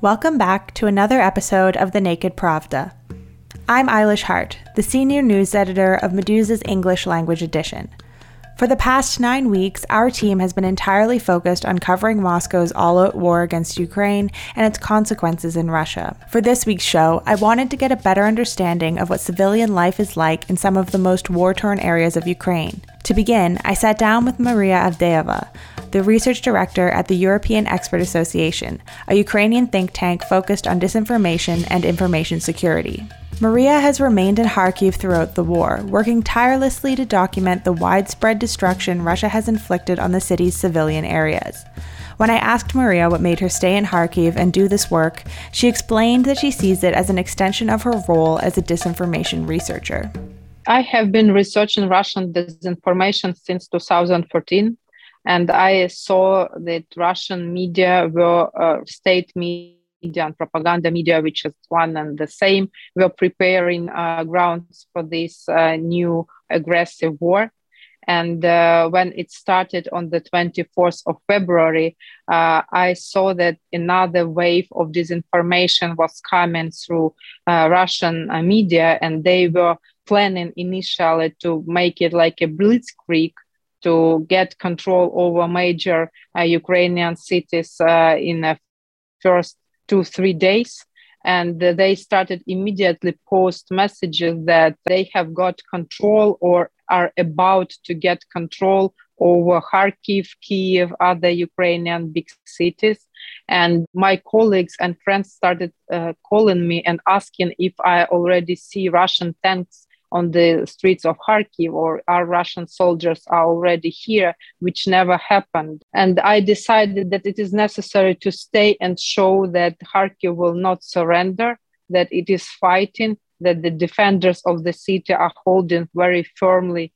Welcome back to another episode of The Naked Pravda. I'm Eilish Hart, the senior news editor of Meduza's English language edition. For the past nine weeks, our team has been entirely focused on covering Moscow's all out war against Ukraine and its consequences in Russia. For this week's show, I wanted to get a better understanding of what civilian life is like in some of the most war torn areas of Ukraine. To begin, I sat down with Maria Avdeeva, the research director at the European Expert Association, a Ukrainian think tank focused on disinformation and information security. Maria has remained in Kharkiv throughout the war, working tirelessly to document the widespread destruction Russia has inflicted on the city's civilian areas. When I asked Maria what made her stay in Kharkiv and do this work, she explained that she sees it as an extension of her role as a disinformation researcher. I have been researching Russian disinformation since 2014, and I saw that Russian media were uh, state media and propaganda media, which is one and the same. We're preparing uh, grounds for this uh, new aggressive war. And uh, when it started on the 24th of February, uh, I saw that another wave of disinformation was coming through uh, Russian uh, media, and they were planning initially to make it like a blitzkrieg to get control over major uh, Ukrainian cities uh, in a first two three days and uh, they started immediately post messages that they have got control or are about to get control over Kharkiv, Kiev, other Ukrainian big cities. And my colleagues and friends started uh, calling me and asking if I already see Russian tanks on the streets of Kharkiv or our Russian soldiers are already here, which never happened. And I decided that it is necessary to stay and show that Kharkiv will not surrender, that it is fighting, that the defenders of the city are holding very firmly.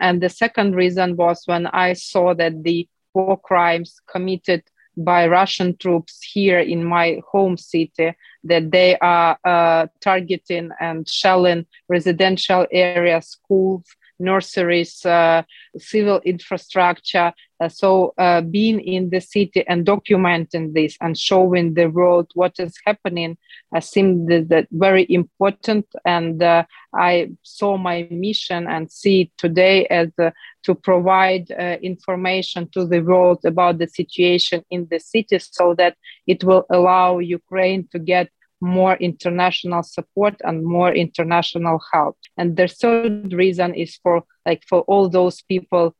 And the second reason was when I saw that the war crimes committed by Russian troops here in my home city that they are uh, targeting and shelling residential areas, schools, nurseries, uh, civil infrastructure. Uh, so uh, being in the city and documenting this and showing the world what is happening uh, seemed that, that very important. And uh, I saw my mission and see it today as uh, to provide uh, information to the world about the situation in the city so that it will allow Ukraine to get more international support and more international help. And the third reason is for like for all those people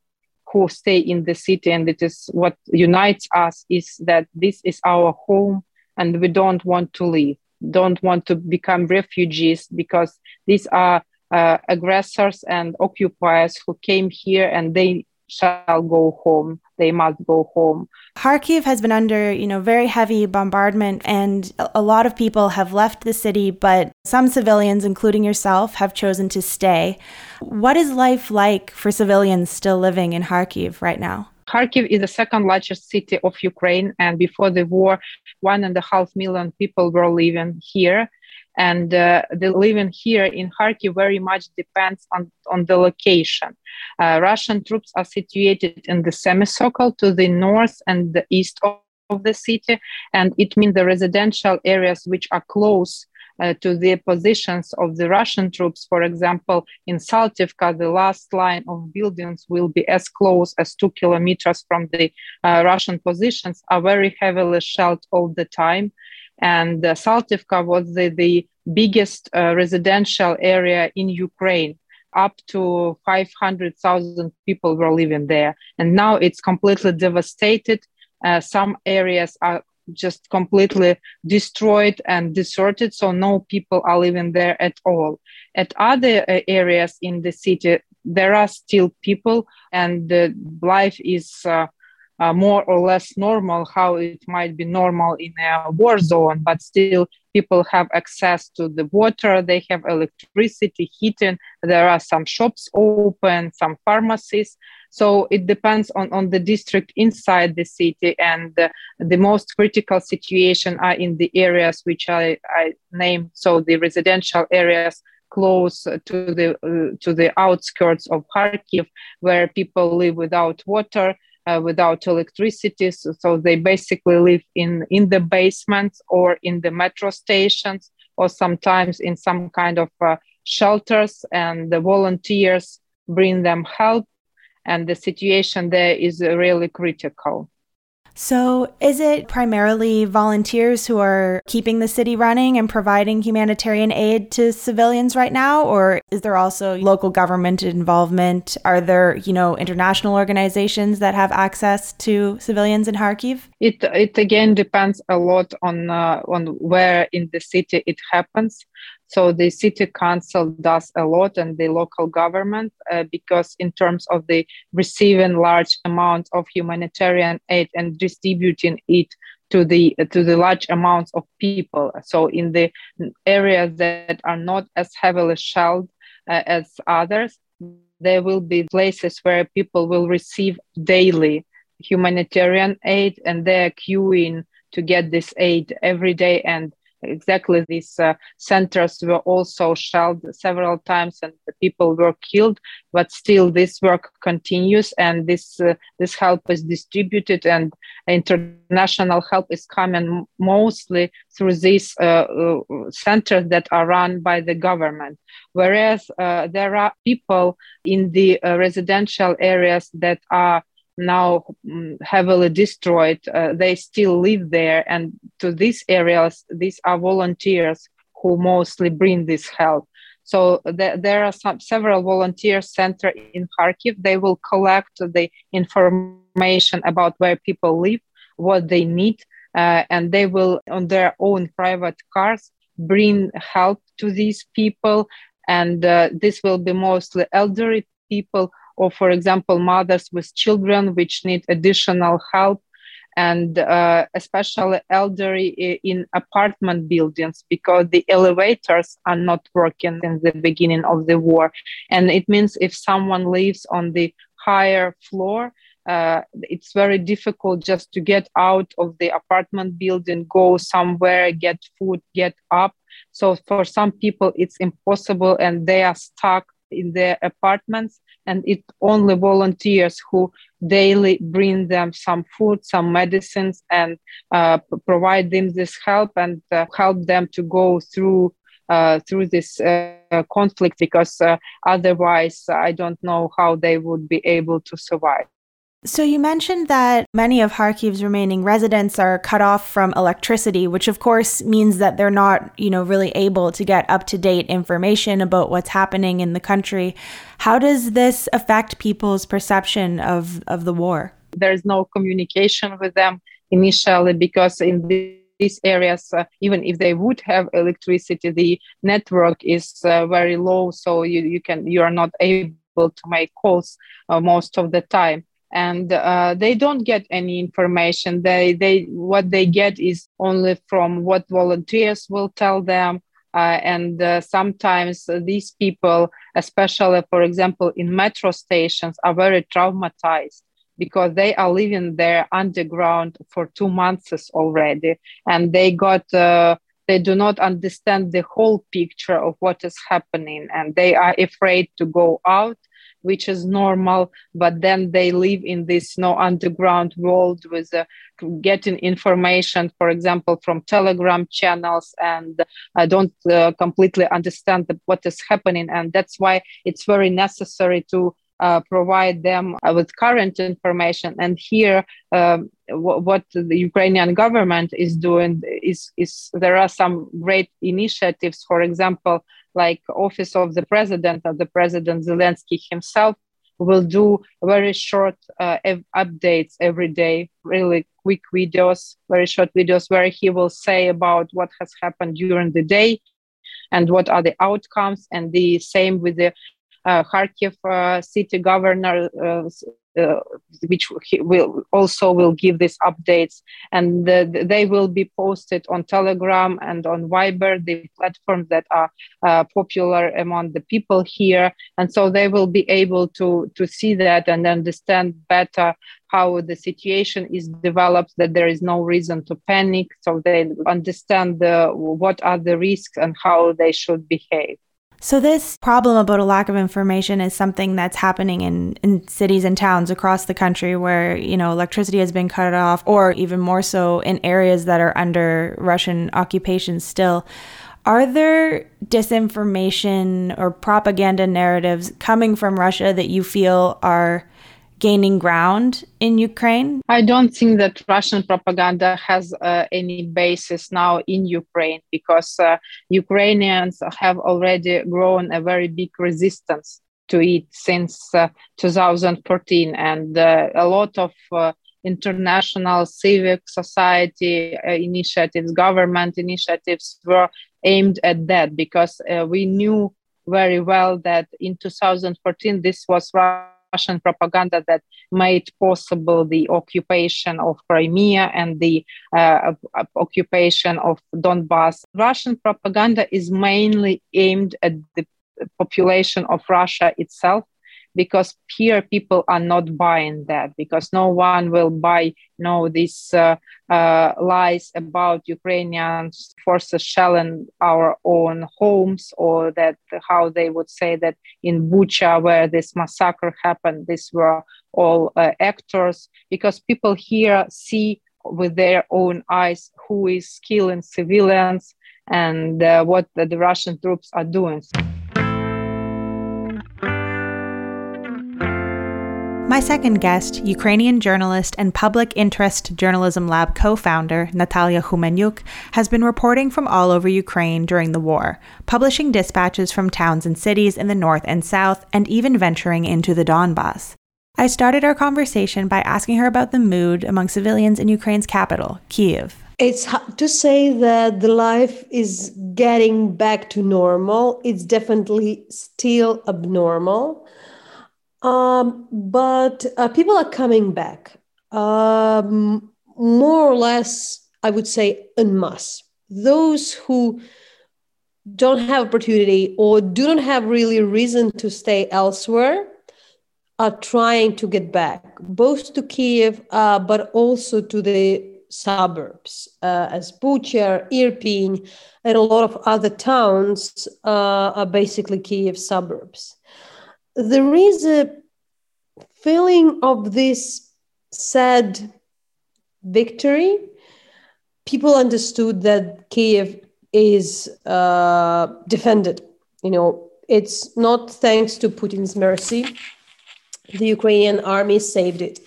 who stay in the city and it is what unites us is that this is our home and we don't want to leave don't want to become refugees because these are uh, aggressors and occupiers who came here and they shall go home they must go home Kharkiv has been under, you know, very heavy bombardment and a lot of people have left the city, but some civilians including yourself have chosen to stay. What is life like for civilians still living in Kharkiv right now? Kharkiv is the second largest city of Ukraine, and before the war, one and a half million people were living here and uh, the living here in Kharkiv very much depends on, on the location. Uh, Russian troops are situated in the semicircle to the north and the east of, of the city, and it means the residential areas which are close uh, to the positions of the Russian troops. For example, in Saltivka, the last line of buildings will be as close as two kilometers from the uh, Russian positions, are very heavily shelled all the time and uh, Saltivka was the, the biggest uh, residential area in Ukraine. Up to 500,000 people were living there. And now it's completely devastated. Uh, some areas are just completely destroyed and deserted, so no people are living there at all. At other uh, areas in the city, there are still people, and the life is uh, uh, more or less normal, how it might be normal in a war zone, but still people have access to the water, they have electricity, heating, there are some shops open, some pharmacies. So it depends on, on the district inside the city, and the, most critical situation are in the areas which I, I named, so the residential areas close to the uh, to the outskirts of Kharkiv, where people live without water, uh, without electricity. So, so, they basically live in, in the basements or in the metro stations or sometimes in some kind of uh, shelters. And the volunteers bring them help. And the situation there is really critical. So, is it primarily volunteers who are keeping the city running and providing humanitarian aid to civilians right now? Or is there also local government involvement? Are there, you know, international organizations that have access to civilians in Kharkiv? It, it again depends a lot on, uh, on where in the city it happens. So the city council does a lot and the local government uh, because in terms of the receiving large amounts of humanitarian aid and distributing it to the to the large amounts of people. So in the areas that are not as heavily shelled uh, as others, there will be places where people will receive daily humanitarian aid and they're queuing to get this aid every day and exactly these uh, centers were also shelled several times and the people were killed but still this work continues and this uh, this help is distributed and international help is coming mostly through these uh, uh centers that are run by the government. Whereas uh, there are people in the uh, residential areas that are now mm, heavily destroyed, uh, they still live there. And to these areas, these are volunteers who mostly bring this help. So th- there are some several volunteer center in Kharkiv. They will collect the information about where people live, what they need, uh, and they will, on their own private cars, bring help to these people. And uh, this will be mostly elderly people or for example mothers with children which need additional help and uh, especially elderly in apartment buildings because the elevators are not working in the beginning of the war. And it means if someone lives on the higher floor uh, it's very difficult just to get out of the apartment building go somewhere get food get up. So for some people it's impossible and they are stuck in their apartments and it only volunteers who daily bring them some food some medicines and uh, provide them this help and uh, help them to go through uh, through this uh, conflict because uh, otherwise i don't know how they would be able to survive so, you mentioned that many of Kharkiv's remaining residents are cut off from electricity, which of course means that they're not, you know, really able to get up to date information about what's happening in the country. How does this affect people's perception of, of the war? There's no communication with them initially because in these areas, uh, even if they would have electricity, the network is uh, very low, so you, you can you are not able to make calls uh, most of the time and uh, they don't get any information. They they what they get is only from what volunteers will tell them. Uh, and uh, sometimes these people especially for example in metro stations are very traumatized because they are living there underground for two months already. And they got uh, they do not understand the whole picture of what is happening. And they are afraid to go out which is normal but then they live in this you know, underground world with uh, getting information for example from telegram channels and i don't uh, completely understand the, what is happening and that's why it's very necessary to uh, provide them uh, with current information. And here, um, w- what the Ukrainian government is doing is, is there are some great initiatives. For example, like office of the president of the president zelensky himself will do very short uh, updates every day really quick videos very short videos where he will say about what has happened during the day and what are the outcomes and the same with the Kharkiv uh, city governor uh, uh, which will also will give these updates. And the, they will be posted on telegram and on viber the platforms that are uh, popular among the people here. And so they will be able to to see that and understand better how the situation is developed that there is no reason to panic. So they understand the, what are the risks and how they should behave So, this problem about a lack of information is something that's happening in, in cities and towns across the country where, you know, electricity has been cut off, or even more so in areas that are under Russian occupation still. Are there disinformation or propaganda narratives coming from Russia that you feel are gaining ground in Ukraine? I don't think that Russian propaganda has uh, any basis now in Ukraine because uh, Ukrainians have already grown a very big resistance to it since uh, 2014 and uh, a lot of uh, international civic society uh, initiatives government initiatives were aimed at that because we knew very well that in 2014 this was Russian propaganda that made possible the occupation of Crimea and the uh, occupation of Donbass. Russian propaganda is mainly aimed at the population of Russia itself because here people are not buying that because no one will buy you know these uh, uh, lies about Ukrainian forces shelling our own homes or that how they would say that in Bucha where this massacre happened these were all uh, actors because people here see with their own eyes who is killing civilians and uh, what the, the Russian troops are doing. My second guest, Ukrainian journalist and Public Interest Journalism Lab co founder Nataliya Humenyuk, has been reporting from all over Ukraine during the war, publishing dispatches from towns and cities in the north and south, and even venturing into the Donbass. I started our conversation by asking her about the mood among civilians in Ukraine's capital, Kiev. It's hard to say that the life is getting back to normal. It's definitely still abnormal um, but uh, people are coming back, um, more or less, I would say, en masse. Those who don't have opportunity or do not have really reason to stay elsewhere are trying to get back, both to Kiev, uh, but also to the suburbs, uh, as Bucha, Irpin, and a lot of other towns uh, are basically Kiev suburbs there is a feeling of this sad victory. People understood that Kiev is uh, defended. You know, it's not thanks to Putin's mercy. The Ukrainian army saved it,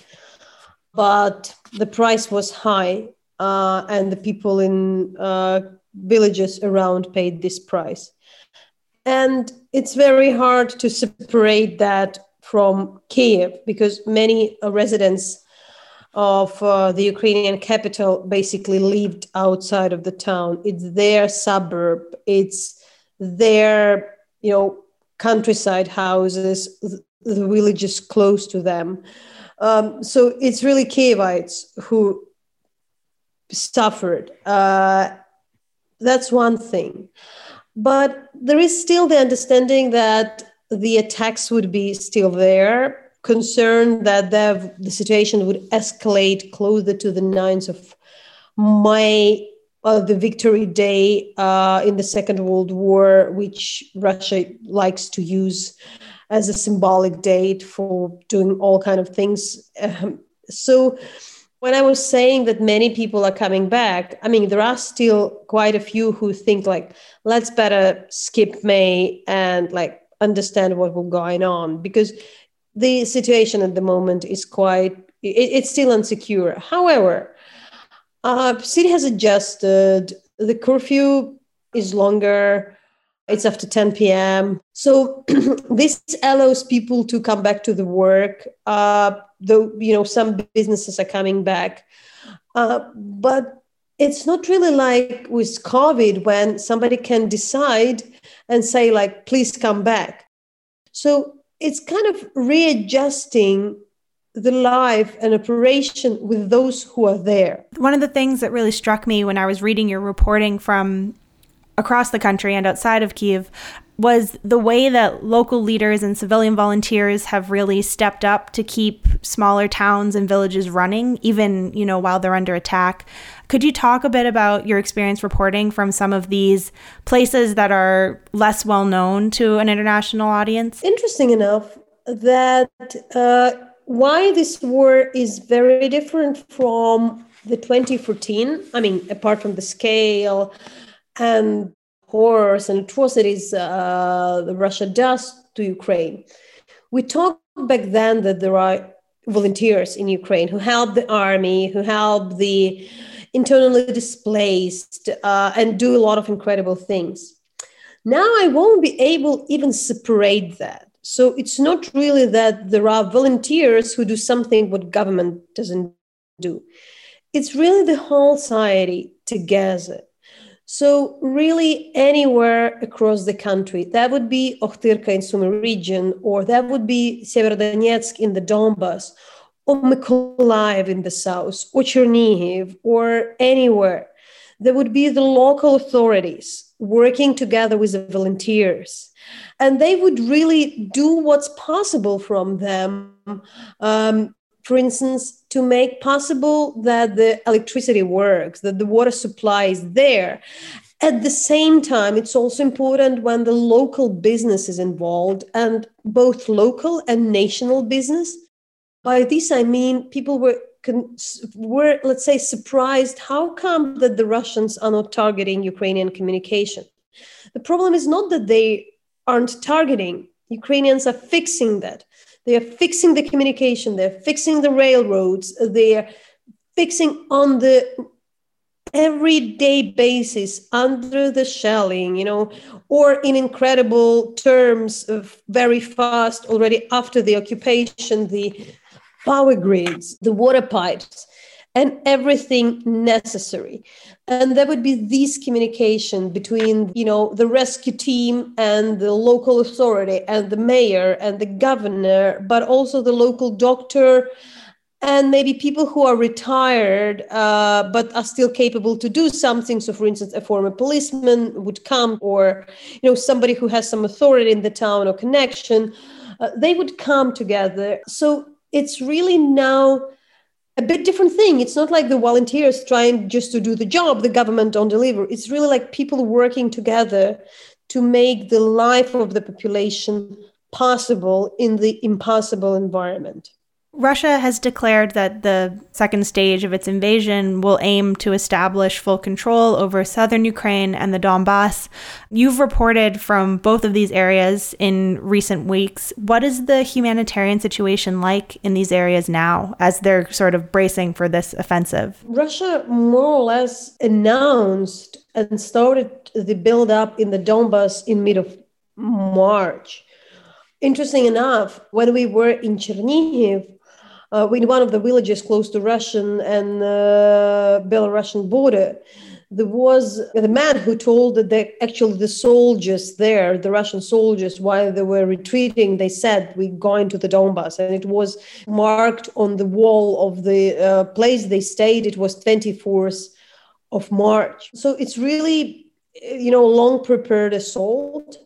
but the price was high, uh, and the people in uh, villages around paid this price. And it's very hard to separate that from Kiev because many uh, residents of uh, the Ukrainian capital basically lived outside of the town. It's their suburb. It's their you know countryside houses, the villages close to them. Um, so it's really Kievites who suffered. Uh, that's one thing. But there is still the understanding that the attacks would be still there, concern that the, the situation would escalate closer to the 9th of May, uh, the victory day uh, in the Second World War, which Russia likes to use as a symbolic date for doing all kind of things. Um, so when I was saying that many people are coming back, I mean, there are still quite a few who think like, let's better skip May and like understand what was going on because the situation at the moment is quite, it, it's still insecure. However, uh, city has adjusted. The curfew is longer. It's after 10 p.m. So this allows people to come back to the work. Uh, though you know some businesses are coming back, uh, but it's not really like with COVID when somebody can decide and say like, please come back. So it's kind of readjusting the life and operation with those who are there. One of the things that really struck me when I was reading your reporting from across the country and outside of Kiev was the way that local leaders and civilian volunteers have really stepped up to keep smaller towns and villages running, even, you know, while they're under attack. Could you talk a bit about your experience reporting from some of these places that are less well known to an international audience? Interesting enough that uh, why this war is very different from the 2014, I mean, apart from the scale and horrors and atrocities uh, Russia does to Ukraine. We talked back then that there are volunteers in Ukraine who help the army, who help the internally displaced, uh, and do a lot of incredible things. Now I won't be able even separate that. So it's not really that there are volunteers who do something what government doesn't do. It's really the whole society together so, really, anywhere across the country, that would be Okhtyrka in Sumy region, or that would be Severodonetsk in the Donbas, or Mykolaiv in the south, or Chernihiv, or anywhere. There would be the local authorities working together with the volunteers. And they would really do what's possible from them um, for instance, to make possible that the electricity works, that the water supply is there. At the same time, it's also important when the local business is involved and both local and national business. By this, I mean people were were let's say surprised how come that the russians are not targeting ukrainian communication the problem is not that they aren't targeting ukrainians are fixing that they are fixing the communication, they're fixing the railroads, they're fixing on the everyday basis under the shelling, you know, or in incredible terms of very fast already after the occupation, the power grids, the water pipes and everything necessary. And there would be this communication between you know the rescue team and the local authority and the mayor and the governor but also the local doctor and maybe people who are retired uh, but are still capable to do something so for instance a former policeman would come or you know somebody who has some authority in the town or connection uh, they would come together. So it's really now a bit different thing. It's not like the volunteers trying just to do the job, the government don't deliver. It's really like people working together to make the life of the population possible in the impossible environment. Russia has declared that the second stage of its invasion will aim to establish full control over southern Ukraine and the Donbass. You've reported from both of these areas in recent weeks. What is the humanitarian situation like in these areas now as they're sort of bracing for this offensive? Russia more or less announced and started the build up in the Donbass in mid of March. Interesting enough, when we were in Chernihiv, uh, in one of the villages close to Russian and uh, Belarusian border, there was the man who told that they, actually the soldiers there, the Russian soldiers, while they were retreating, they said, We're going to the Donbass. And it was marked on the wall of the uh, place they stayed. It was 24th of March. So it's really, you know, long prepared assault.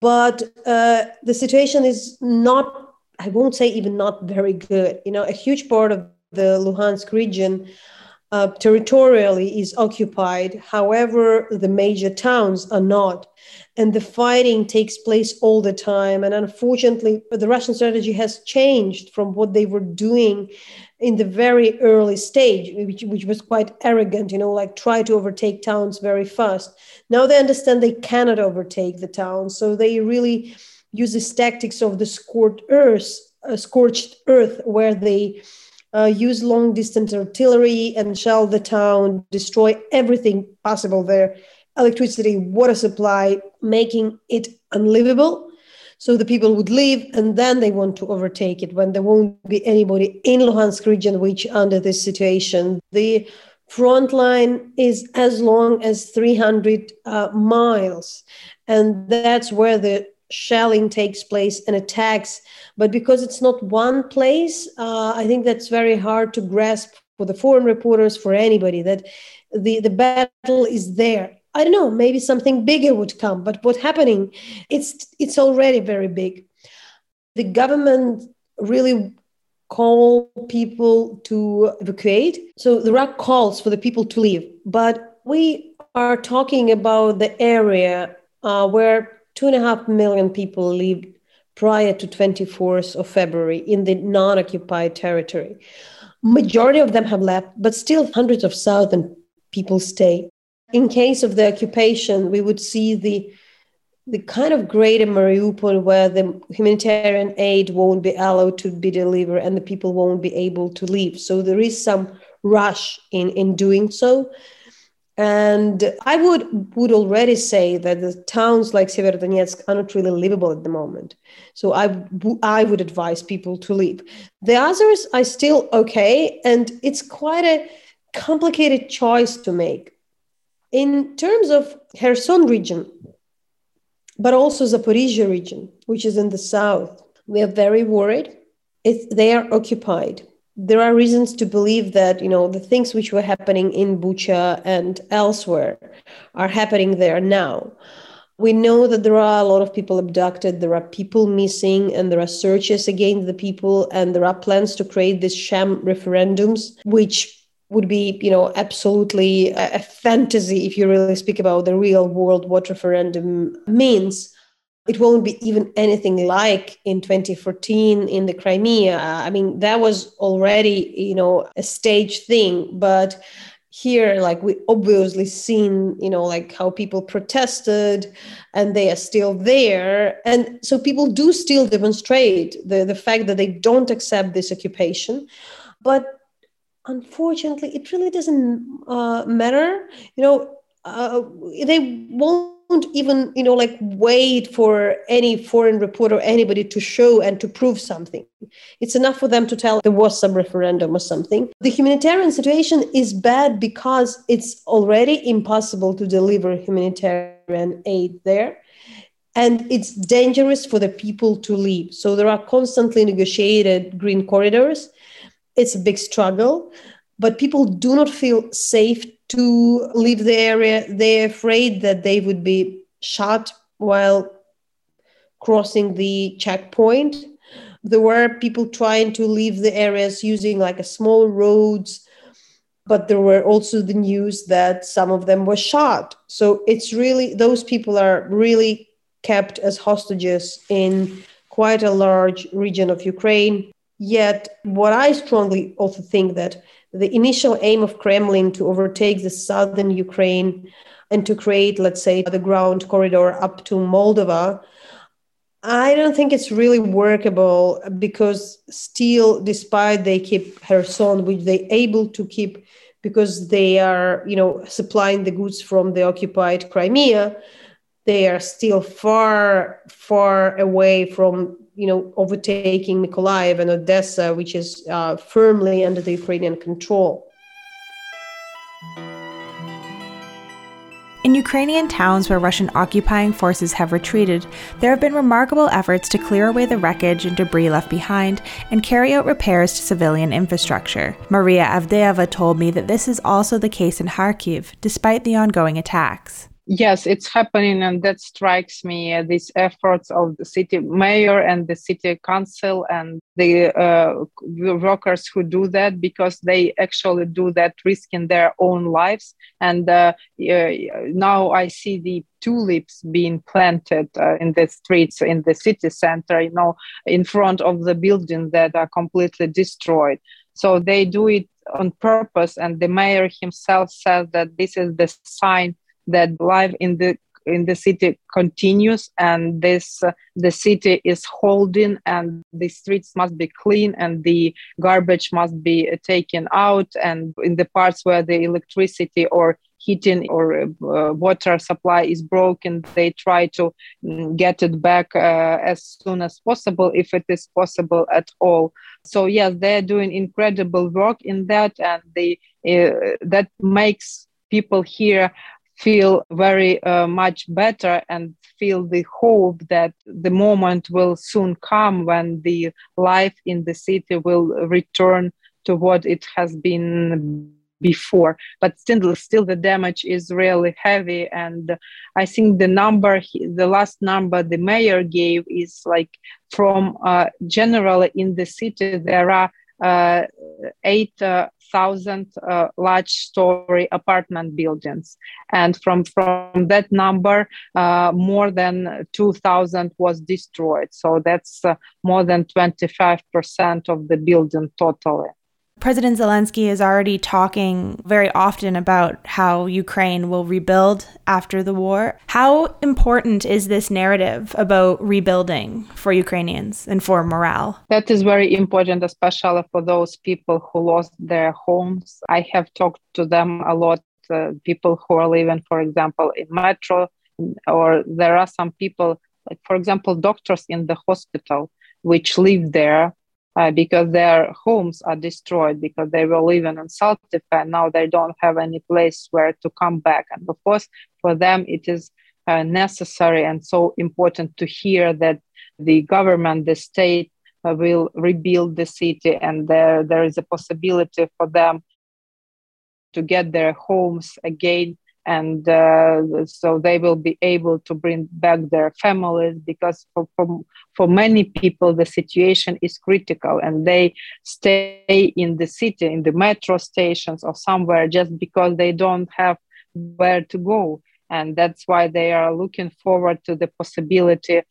But uh, the situation is not I won't say even not very good. You know, a huge part of the Luhansk region uh, territorially is occupied. However, the major towns are not. And the fighting takes place all the time. And unfortunately, the Russian strategy has changed from what they were doing in the very early stage, which, which was quite arrogant, you know, like try to overtake towns very fast. Now they understand they cannot overtake the towns. So they really uses tactics of the scorched earth, uh, scorched earth, where they uh, use long distance artillery and shell the town, destroy everything possible there, electricity, water supply, making it unlivable. So the people would leave, and then they want to overtake it when there won't be anybody in Luhansk region which under this situation. The front line is as long as 300 uh, miles, and that's where the shelling takes place and attacks. But because it's not one place, uh, I think that's very hard to grasp for the foreign reporters, for anybody, that the, the battle is there. I don't know, maybe something bigger would come. But what's happening, it's it's already very big. The government really call people to evacuate. So there are calls for the people to leave. But we are talking about the area uh, where two and a half million people lived prior to 24th of February in the non-occupied territory. Majority of them have left, but still hundreds of thousand people stay in case of the occupation, we would see the the kind of greater Mariupol where the humanitarian aid won't be allowed to be delivered and the people won't be able to leave. So there is some rush in, in doing so. And I would would already say that the towns like Severodonetsk are not really livable at the moment. So I I would advise people to leave. The others are still okay, and it's quite a complicated choice to make. In terms of Kherson region, but also Zaporizhia region, which is in the south, we are very worried. If they are occupied. There are reasons to believe that you know the things which were happening in Bucha and elsewhere are happening there now. We know that there are a lot of people abducted, there are people missing, and there are searches against the people, and there are plans to create these sham referendums, which would be, you know, absolutely a, fantasy if you really speak about the real world what referendum means it won't be even anything like in 2014 in the Crimea. I mean, that was already, you know, a stage thing. But here, like we obviously seen, you know, like how people protested and they are still there. And so people do still demonstrate the, the fact that they don't accept this occupation. But unfortunately, it really doesn't uh, matter. You know, uh, they won't even you know like wait for any foreign reporter anybody to show and to prove something. It's enough for them to tell there was some referendum or something. The humanitarian situation is bad because it's already impossible to deliver humanitarian aid there. And it's dangerous for the people to leave. So there are constantly negotiated green corridors. It's a big struggle, but people do not feel safe to leave the area. They're afraid that they would be shot while crossing the checkpoint. There were people trying to leave the areas using like a small roads, but there were also the news that some of them were shot. So it's really those people are really kept as hostages in quite a large region of Ukraine. Yet, what I strongly also think that the initial aim of Kremlin to overtake the southern Ukraine and to create, let's say, the ground corridor up to Moldova, I don't think it's really workable because still, despite they keep Kherson, which they able to keep because they are, you know, supplying the goods from the occupied Crimea, they are still far, far away from you know, overtaking Mykolaiv and Odessa, which is uh, firmly under the Ukrainian control. In Ukrainian towns where Russian occupying forces have retreated, there have been remarkable efforts to clear away the wreckage and debris left behind and carry out repairs to civilian infrastructure. Maria Avdeeva told me that this is also the case in Kharkiv, despite the ongoing attacks yes it's happening and that strikes me uh, these efforts of the city mayor and the city council and the uh, workers who do that because they actually do that risking their own lives. And uh, now i see the tulips being planted uh, in the streets in the city center you know in front of the buildings that are completely destroyed. So they do it on purpose and the mayor himself says that this is the sign that life in the in the city continues and this uh, the city is holding and the streets must be clean and the garbage must be uh, taken out and in the parts where the electricity or heating or uh, water supply is broken they try to mm, get it back uh, as soon as possible if it is possible at all. So yes they're doing incredible work in that and they uh, that makes people here feel very uh, much better and feel the hope that the moment will soon come when the life in the city will return to what it has been before. But still still the damage is really heavy. And i think the number the last number the mayor gave is like from uh, generally in the city there are uh, eight uh, large story apartment buildings. And from from that number uh, more than 2000 was destroyed. So that's more than 25% of the building totally President Zelensky is already talking very often about how Ukraine will rebuild after the war. How important is this narrative about rebuilding for Ukrainians and for morale? That is very important, especially for those people who lost their homes. I have talked to them a lot, uh, people who are living, for example, in metro, or there are some people, like, for example, doctors in the hospital, which live there uh, because their homes are destroyed because they were living in Saltiv and now they don't have any place where to come back. And of course, for them, it is uh, necessary and so important to hear that the government, the state, uh, will rebuild the city and there, there is a possibility for them to get their homes again and uh, so they will be able to bring back their families because for, for, for many people the situation is critical and they stay in the city in the metro stations or somewhere just because they don't have where to go. And that's why they are looking forward to the possibility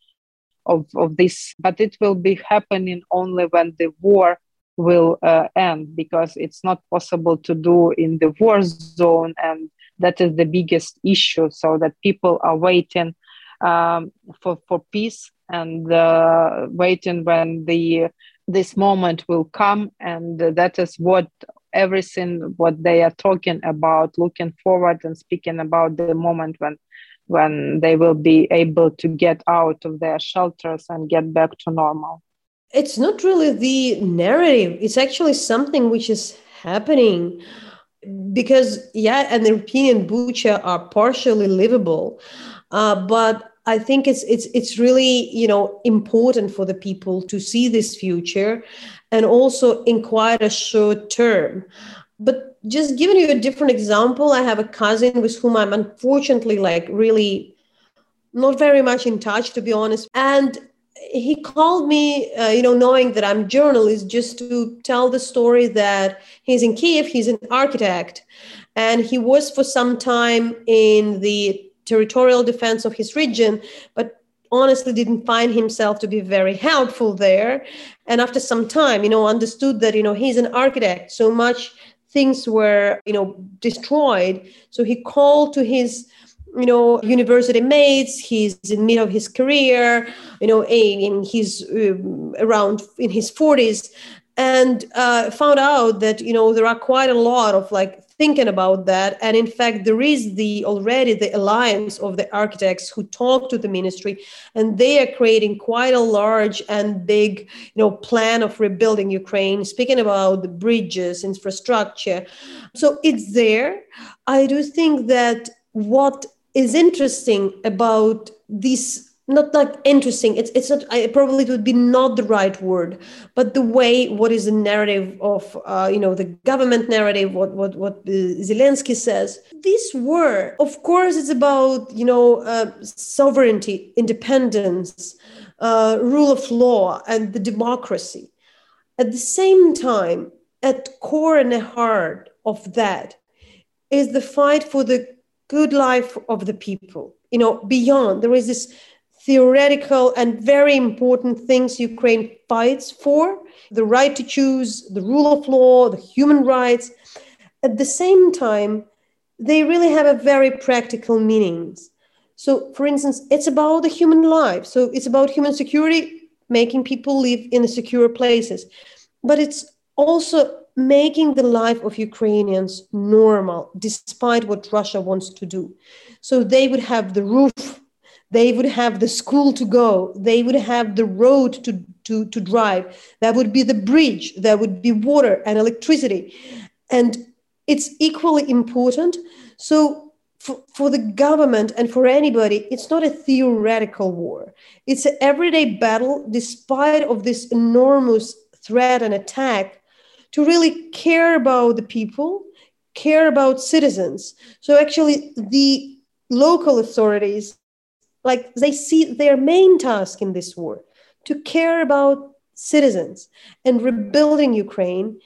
of, of this. But it will be happening only when the war will uh, end because it's not possible to do in the war zone and that is the biggest issue so that people are waiting um, for, for peace and uh, waiting when the this moment will come. And that is what everything what they are talking about looking forward and speaking about the moment when when they will be able to get out of their shelters and get back to normal. It's not really the narrative. It's actually something which is happening because yeah and Irpin and Bucha are partially livable uh, but I think it's it's it's really you know important for the people to see this future, and also in quite a short term. But just giving you a different example, I have a cousin with whom I'm unfortunately like really not very much in touch, to be honest, and he called me, uh, you know, knowing that I'm journalist, just to tell the story that he's in Kiev, he's an architect, and he was for some time in the territorial defense of his region, but honestly didn't find himself to be very helpful there. And after some time, you know, understood that, you know, he's an architect, so much things were, you know, destroyed. So he called to his you know university mates he's in mid of his career you know in he's um, around in his 40s and uh, found out that you know there are quite a lot of like thinking about that. And in fact there is the already the alliance of the architects who talk to the ministry and they are creating quite a large and big you know plan of rebuilding ukraine speaking about the bridges infrastructure. So it's there. I do think that what is interesting about this not like interesting it's it's not i probably it would be not the right word but the way what is the narrative of uh, you know the government narrative what what what uh, zelensky says. This word of course it's about you know uh, sovereignty independence uh, rule of law and the democracy. At the same time at core and the heart of that is the fight for the good life of the people you know beyond there is this theoretical and very important things Ukraine fights for the right to choose, the rule of law, the human rights. At the same time, they really have a very practical meanings. So, for instance, it's about the human life. So, it's about human security, making people live in the secure places. But it's also making the life of Ukrainians normal, despite what Russia wants to do. So, they would have the roof they would have the school to go they would have the road to, to, to drive. That would be the bridge there would be water and electricity. And it's equally important. So for, for the government and for anybody it's not a theoretical war. It's an everyday battle despite of this enormous threat and attack to really care about the people care about citizens. So actually, the local authorities, like they see their main task in this war to care about citizens and rebuilding Ukraine.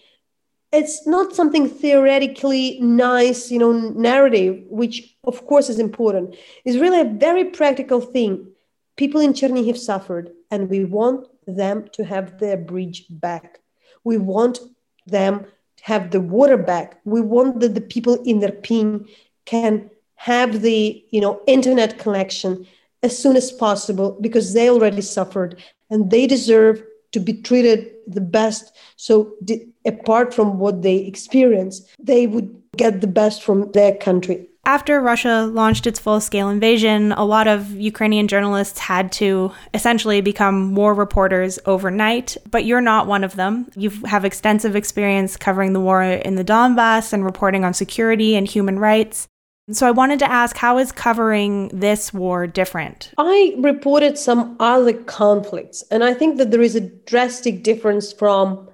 It's not something theoretically nice, you know, narrative, which of course is important. It's really a very practical thing. People in Chernihiv suffered, and we want them to have their bridge back. We want them have the water back. We want that the people in Irpin can have the you know internet connection as soon as possible because they already suffered and they deserve to be treated the best. So, apart from what they experience, they would get the best from their country. After Russia launched its full scale invasion, a lot of Ukrainian journalists had to essentially become war reporters overnight, but you're not one of them. You have extensive experience covering the war in the Donbass and reporting on security and human rights. So I wanted to ask how is covering this war different? I reported some other conflicts, and I think that there is a drastic difference from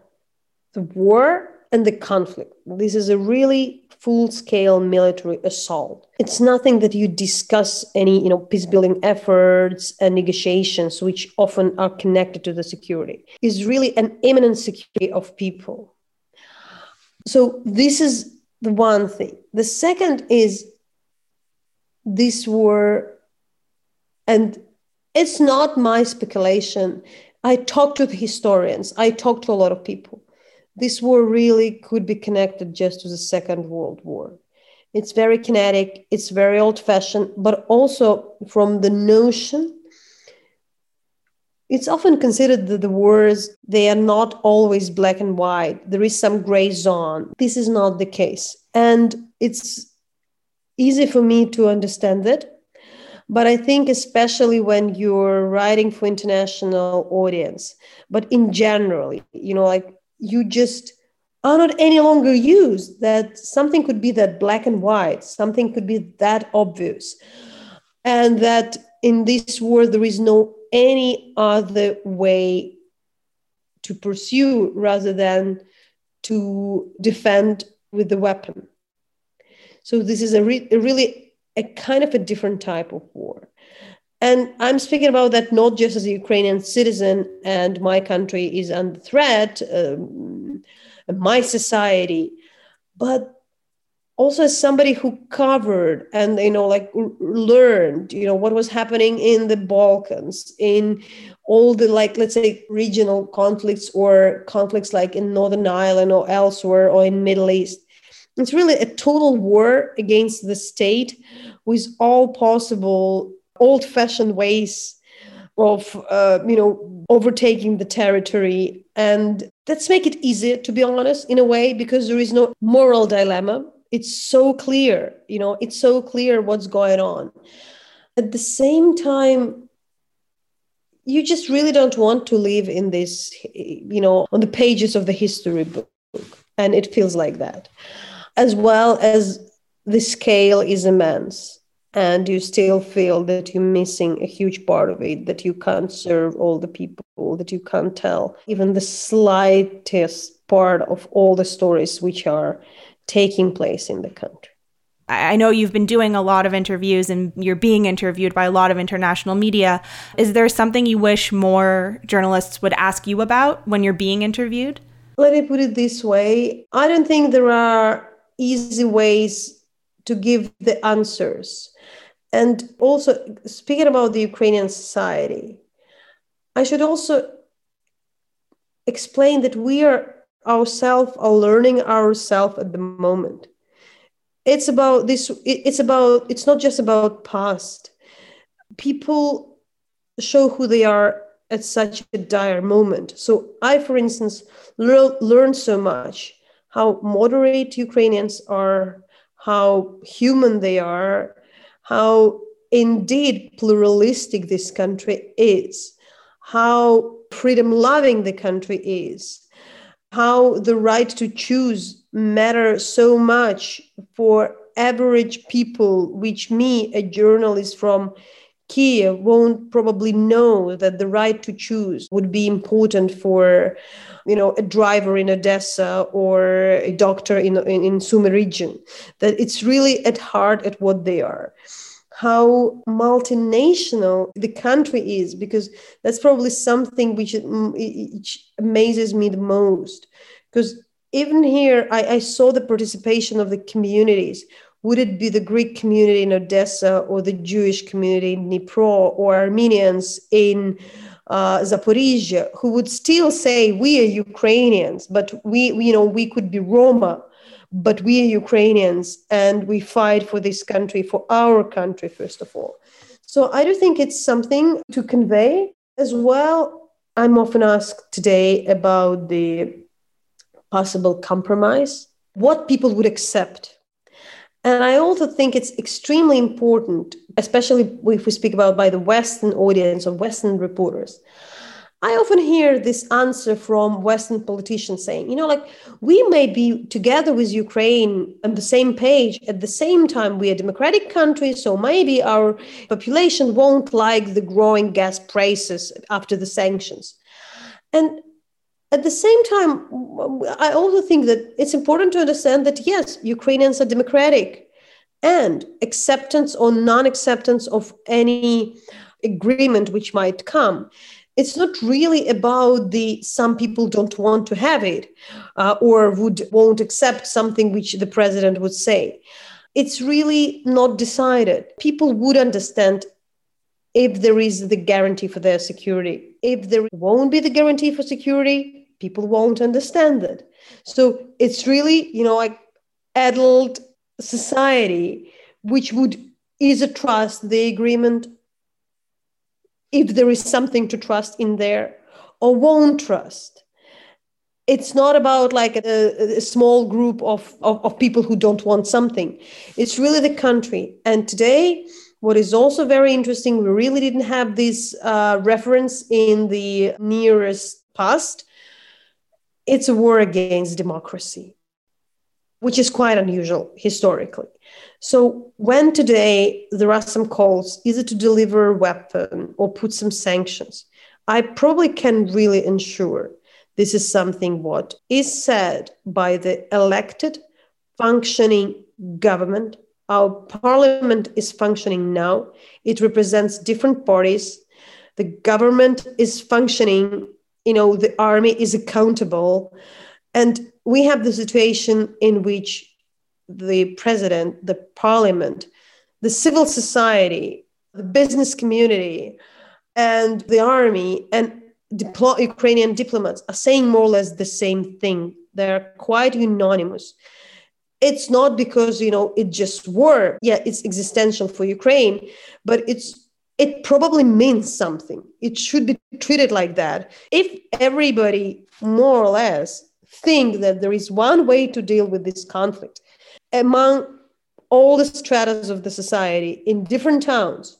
the war and the conflict. This is a really full scale military assault. It's nothing that you discuss any, you know, peace building efforts and negotiations, which often are connected to the security. It's really an imminent security of people. So this is the one thing. The second is this war, and it's not my speculation. I talk to the historians, I talk to a lot of people. This war really could be connected just to the Second World War. It's very kinetic, it's very old fashioned, but also from the notion it's often considered that the wars they are not always black and white there is some gray zone this is not the case and it's easy for me to understand it. But I think, especially when you're writing for international audience, but in general, you know, like you just are not any longer used that something could be that black and white, something could be that obvious. And that in this world, there is no any other way to pursue rather than to defend with the weapon. So this is a, re- a really a kind of a different type of war. And I'm speaking about that not just as a Ukrainian citizen and my country is under threat, um, my society, but also as somebody who covered and you know like learned you know what was happening in the balkans in all the like let's say regional conflicts or conflicts like in northern ireland or elsewhere or in middle east. It's really a total war against the state with all possible old fashioned ways of uh, you know overtaking the territory. And let's make it easier to be honest in a way because there is no moral dilemma. It's so clear you know it's so clear what's going on. At the same time you just really don't want to live in this you know on the pages of the history book. And it feels like that as well as the scale is immense and you still feel that you're missing a huge part of it that you can't serve all the people that you can't tell even the slightest part of all the stories which are taking place in the country I know you've been doing a lot of interviews and you're being interviewed by a lot of international media. Is there something you wish more journalists would ask you about when you're being interviewed? Let me put it this way I don't think there are easy ways to give the answers. And also, speaking about the Ukrainian society, I should also explain that we are ourselves are learning ourselves at the moment. It's about this, it's about, it's not just about past. People show who they are at such a dire moment. So I, for instance, learned learned so much how moderate Ukrainians are, how human they are, how indeed pluralistic this country is, how freedom loving the country is, how the right to choose matters so much for average people, which me, a journalist from Kiev won't probably know that the right to choose would be important for, you know, a driver in Odessa or a doctor in, in, in region. That it's really at heart at what they are how multinational the country is because that's probably something which, which amazes me the most because even here I, I, saw the participation of the communities would it be the Greek community in Odessa or the Jewish community in Dnipro or Armenians in uh, Zaporizhia who would still say we are Ukrainians, but we, we, you know, we could be Roma, but we are Ukrainians and we fight for this country, for our country, first of all. So I do think it's something to convey as well. I'm often asked today about the possible compromise, what people would accept and I also think it's extremely important, especially if we speak about by the Western audience or Western reporters. I often hear this answer from Western politicians saying, you know, like we may be together with Ukraine on the same page at the same time. We are a democratic country, so maybe our population won't like the growing gas prices after the sanctions. And at the same time, I also think that it's important to understand that yes, Ukrainians are democratic and acceptance or non acceptance of any agreement which might come. It's not really about the some people don't want to have it uh, or would won't accept something which the president would say. It's really not decided. People would understand if there is the guarantee for their security. If there won't be the guarantee for security, people won't understand it. So it's really, you know, like adult society which would either trust the agreement if there is something to trust in there or won't trust. It's not about like a, a small group of, of, of people who don't want something. It's really the country. And today, what is also very interesting, we really didn't have this uh, reference in the nearest past it's a war against democracy, which is quite unusual historically. So when today there are some calls either to deliver a weapon or put some sanctions, I probably can really ensure this is something what is said by the elected functioning government. Our parliament is functioning now. It represents different parties. The government is functioning you know the army is accountable. And we have the situation in which the president the parliament the civil society the business community and the army and ukrainian diplomats are saying more or less the same thing. They're quite unanimous. It's not because you know it just war yeah it's existential for ukraine but it's it probably means something. It should be treated like that. If everybody more or less think that there is one way to deal with this conflict among all the stratas of the society in different towns,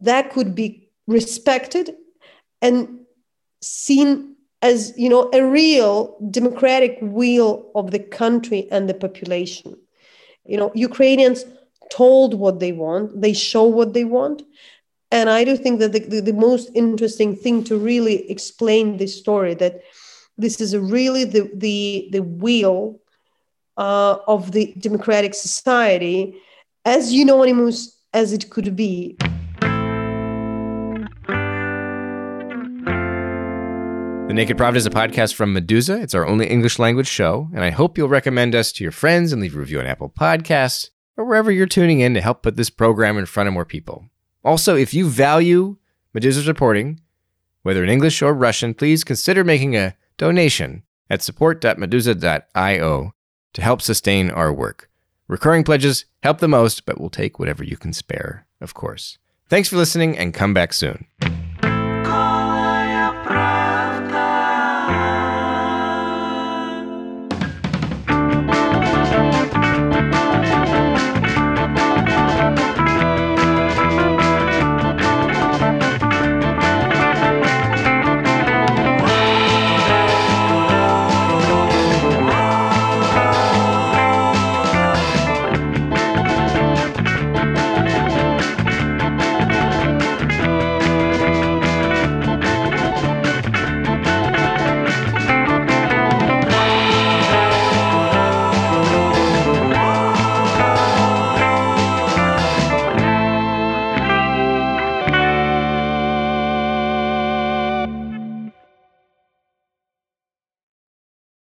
that could be respected and seen as you know a real democratic will of the country and the population. You know, Ukrainians told what they want, they show what they want, and i do think that the, the, the, most interesting thing to really explain this story that this is really the the the wheel uh, of the democratic society as unanimous as it could be The Naked Pravda is a podcast from Meduza. It's our only English language show, and I hope you'll recommend us to your friends and leave a review on Apple Podcasts or wherever you're tuning in to help put this program in front of more people. Also, if you value Meduza's reporting, whether in English or Russian, please consider making a donation at support.meduza.io to help sustain our work. Recurring pledges help the most, but we'll take whatever you can spare, of course. Thanks for listening and come back soon.